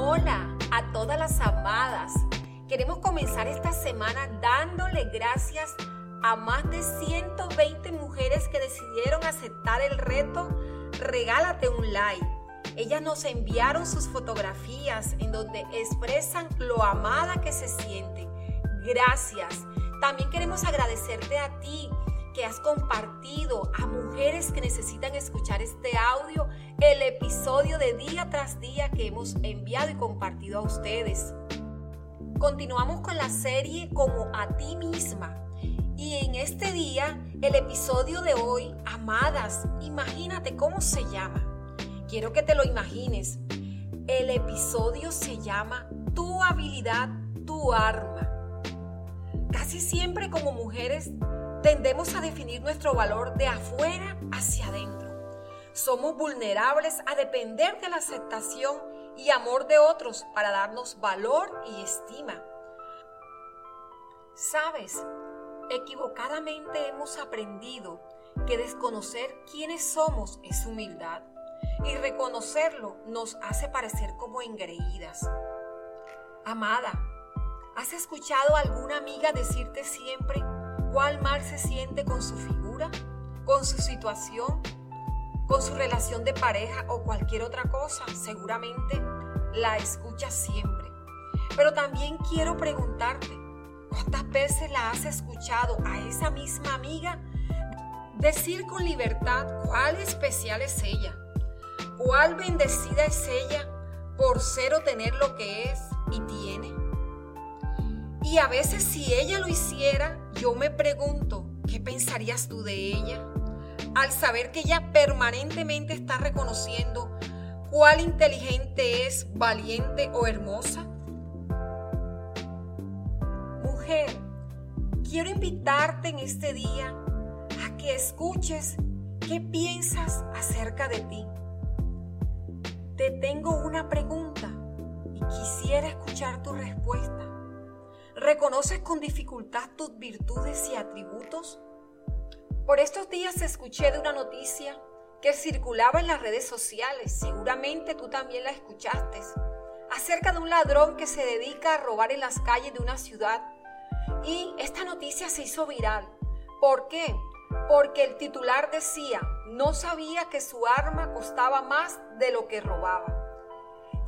Hola a todas las amadas. Queremos comenzar esta semana dándole gracias a más de 120 mujeres que decidieron aceptar el reto Regálate un like. Ellas nos enviaron sus fotografías en donde expresan lo amada que se siente. Gracias. También queremos agradecerte a ti que has compartido a mujeres que necesitan escuchar este audio, el episodio de día tras día que hemos enviado y compartido a ustedes. Continuamos con la serie como a ti misma. Y en este día, el episodio de hoy, amadas, imagínate cómo se llama. Quiero que te lo imagines. El episodio se llama Tu habilidad, tu arma. Casi siempre como mujeres tendemos a definir nuestro valor de afuera hacia adentro. Somos vulnerables a depender de la aceptación y amor de otros para darnos valor y estima. Sabes, equivocadamente hemos aprendido que desconocer quiénes somos es humildad y reconocerlo nos hace parecer como engreídas. Amada, ¿has escuchado a alguna amiga decirte siempre cuál mal se siente con su figura, con su situación, con su relación de pareja o cualquier otra cosa? Seguramente la escuchas siempre. Pero también quiero preguntarte, ¿cuántas veces la has escuchado a esa misma amiga decir con libertad cuál especial es ella? ¿Cuál bendecida es ella por ser o tener lo que es y tiene? Y a veces si ella lo hiciera, yo me pregunto, ¿qué pensarías tú de ella? Al saber que ella permanentemente está reconociendo cuál inteligente es, valiente o hermosa. Mujer, quiero invitarte en este día a que escuches qué piensas acerca de ti. Te tengo una pregunta y quisiera escuchar tu respuesta. ¿Reconoces con dificultad tus virtudes y atributos? Por estos días escuché de una noticia que circulaba en las redes sociales, seguramente tú también la escuchaste, acerca de un ladrón que se dedica a robar en las calles de una ciudad. Y esta noticia se hizo viral. ¿Por qué? Porque el titular decía, no sabía que su arma costaba más de lo que robaba.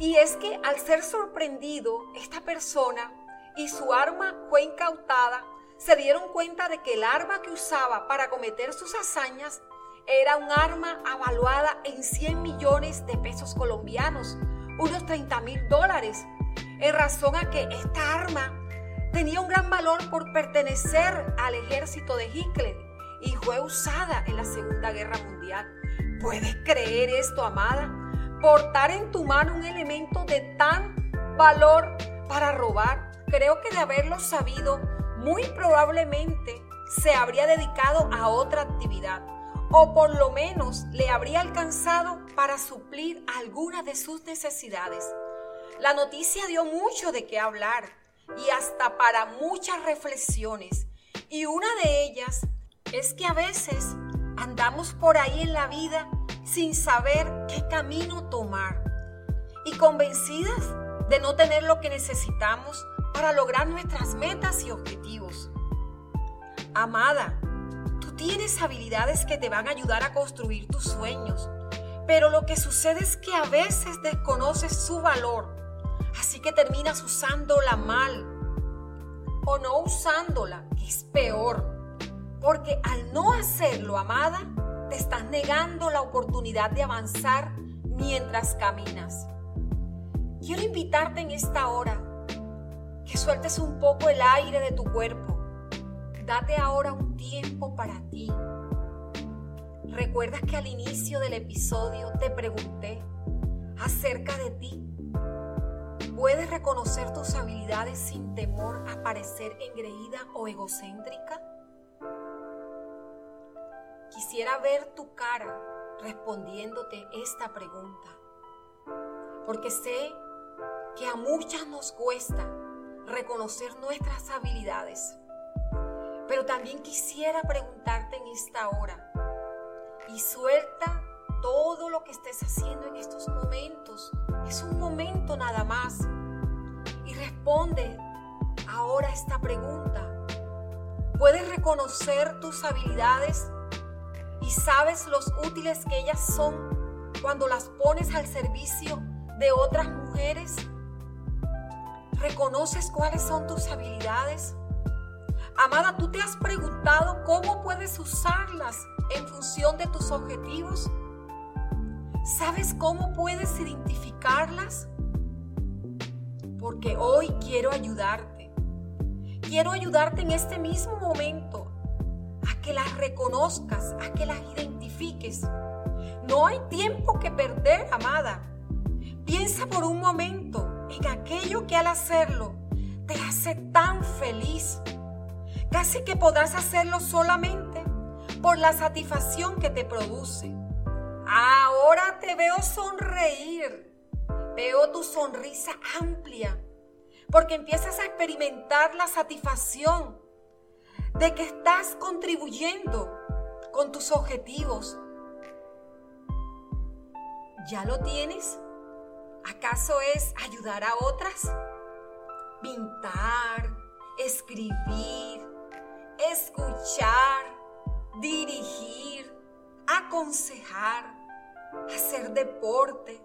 Y es que al ser sorprendido, esta persona y su arma fue incautada, se dieron cuenta de que el arma que usaba para cometer sus hazañas era un arma avaluada en 100 millones de pesos colombianos, unos 30 mil dólares, en razón a que esta arma tenía un gran valor por pertenecer al ejército de Hitler y fue usada en la Segunda Guerra Mundial. ¿Puedes creer esto, amada? Portar en tu mano un elemento de tan valor para robar creo que de haberlo sabido, muy probablemente se habría dedicado a otra actividad o por lo menos le habría alcanzado para suplir alguna de sus necesidades. La noticia dio mucho de qué hablar y hasta para muchas reflexiones. Y una de ellas es que a veces andamos por ahí en la vida sin saber qué camino tomar y convencidas de no tener lo que necesitamos para lograr nuestras metas y objetivos. Amada, tú tienes habilidades que te van a ayudar a construir tus sueños, pero lo que sucede es que a veces desconoces su valor, así que terminas usándola mal o no usándola, que es peor, porque al no hacerlo, amada, te estás negando la oportunidad de avanzar mientras caminas. Quiero invitarte en esta hora que sueltes un poco el aire de tu cuerpo. Date ahora un tiempo para ti. ¿Recuerdas que al inicio del episodio te pregunté acerca de ti? ¿Puedes reconocer tus habilidades sin temor a parecer engreída o egocéntrica? Quisiera ver tu cara respondiéndote esta pregunta, porque sé que a muchas nos cuesta reconocer nuestras habilidades. Pero también quisiera preguntarte en esta hora, y suelta todo lo que estés haciendo en estos momentos. Es un momento nada más. Y responde ahora esta pregunta. ¿Puedes reconocer tus habilidades y sabes los útiles que ellas son cuando las pones al servicio de otras mujeres? ¿Reconoces cuáles son tus habilidades? Amada, ¿tú te has preguntado cómo puedes usarlas en función de tus objetivos? ¿Sabes cómo puedes identificarlas? Porque hoy quiero ayudarte. Quiero ayudarte en este mismo momento a que las reconozcas, a que las identifiques. No hay tiempo que perder, amada. Piensa por un momento en aquello que al hacerlo te hace tan feliz. Casi que podrás hacerlo solamente por la satisfacción que te produce. Ahora te veo sonreír. Veo tu sonrisa amplia porque empiezas a experimentar la satisfacción de que estás contribuyendo con tus objetivos. ¿Ya lo tienes? ¿Acaso es ayudar a otras? Pintar, escribir, escuchar, dirigir, aconsejar, hacer deporte.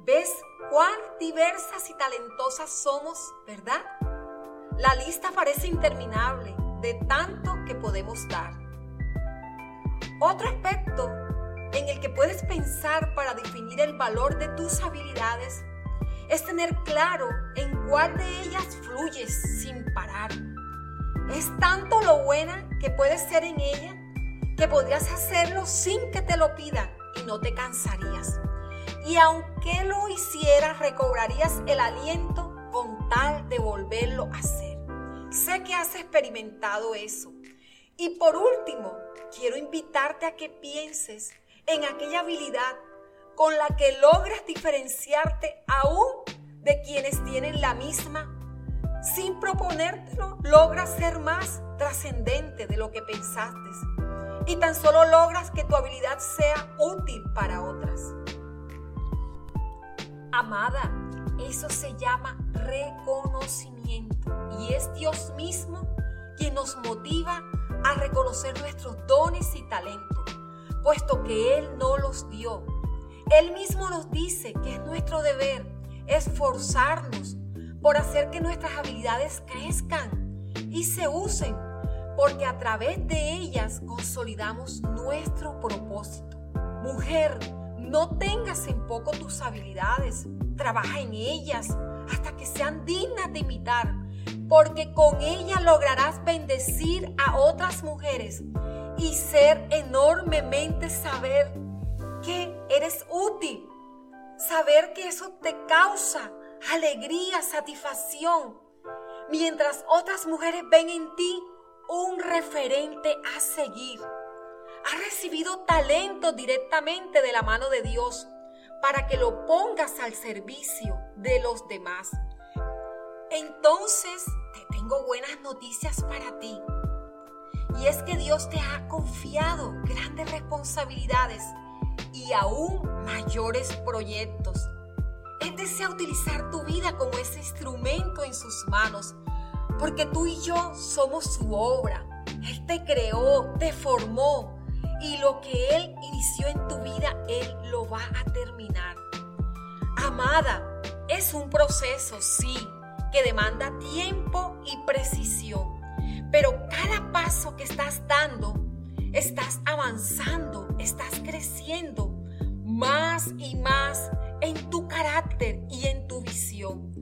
¿Ves cuán diversas y talentosas somos, verdad? La lista parece interminable de tanto que podemos dar. Otro aspecto en el que puedes pensar para definir el valor de tus habilidades es tener claro en cuál de ellas fluyes sin parar. Es tanto lo buena que puedes ser en ella que podrías hacerlo sin que te lo pida y no te cansarías. Y aunque lo hicieras, recobrarías el aliento con tal de volverlo a hacer. Sé que has experimentado eso. Y por último, quiero invitarte a que pienses en aquella habilidad con la que logras diferenciarte aún de quienes tienen la misma. Sin proponértelo, logras ser más trascendente de lo que pensaste y tan solo logras que tu habilidad sea útil para otras. Amada, eso se llama reconocimiento y es Dios mismo quien nos motiva a reconocer nuestros dones y talentos, puesto que Él no los dio. Él mismo nos dice que es nuestro deber esforzarnos por hacer que nuestras habilidades crezcan y se usen porque a través de ellas consolidamos nuestro propósito. Mujer, no tengas en poco tus habilidades, trabaja en ellas hasta que sean dignas de imitar, porque con ellas lograrás bendecir a otras mujeres y ser enormemente saber que eres útil, saber que eso te causa alegría, satisfacción, mientras otras mujeres ven en ti un referente a seguir. Has recibido talento directamente de la mano de Dios para que lo pongas al servicio de los demás. Entonces, te tengo buenas noticias para ti. Y es que Dios te ha confiado grandes responsabilidades y aún mayores proyectos. Él desea utilizar tu vida como ese instrumento en sus manos porque tú y yo somos su obra. Él te creó, te formó y lo que Él inició en tu vida, Él lo va a terminar. Amada, es un proceso, sí, que demanda tiempo y precisión. Pero cada paso que estás dando, estás avanzando, estás creciendo más y más en tu carácter y en tu visión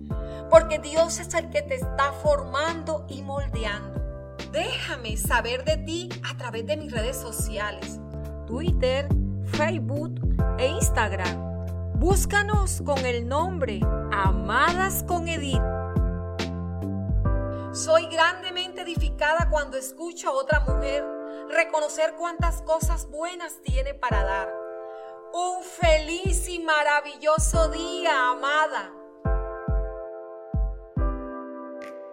porque Dios es el que te está formando y moldeando. Déjame saber de ti a través de mis redes sociales, Twitter, Facebook e Instagram. Búscanos con el nombre Amadas con Edith. Soy grandemente edificada cuando escucho a otra mujer reconocer cuántas cosas buenas tiene para dar. Un feliz y maravilloso día, amada.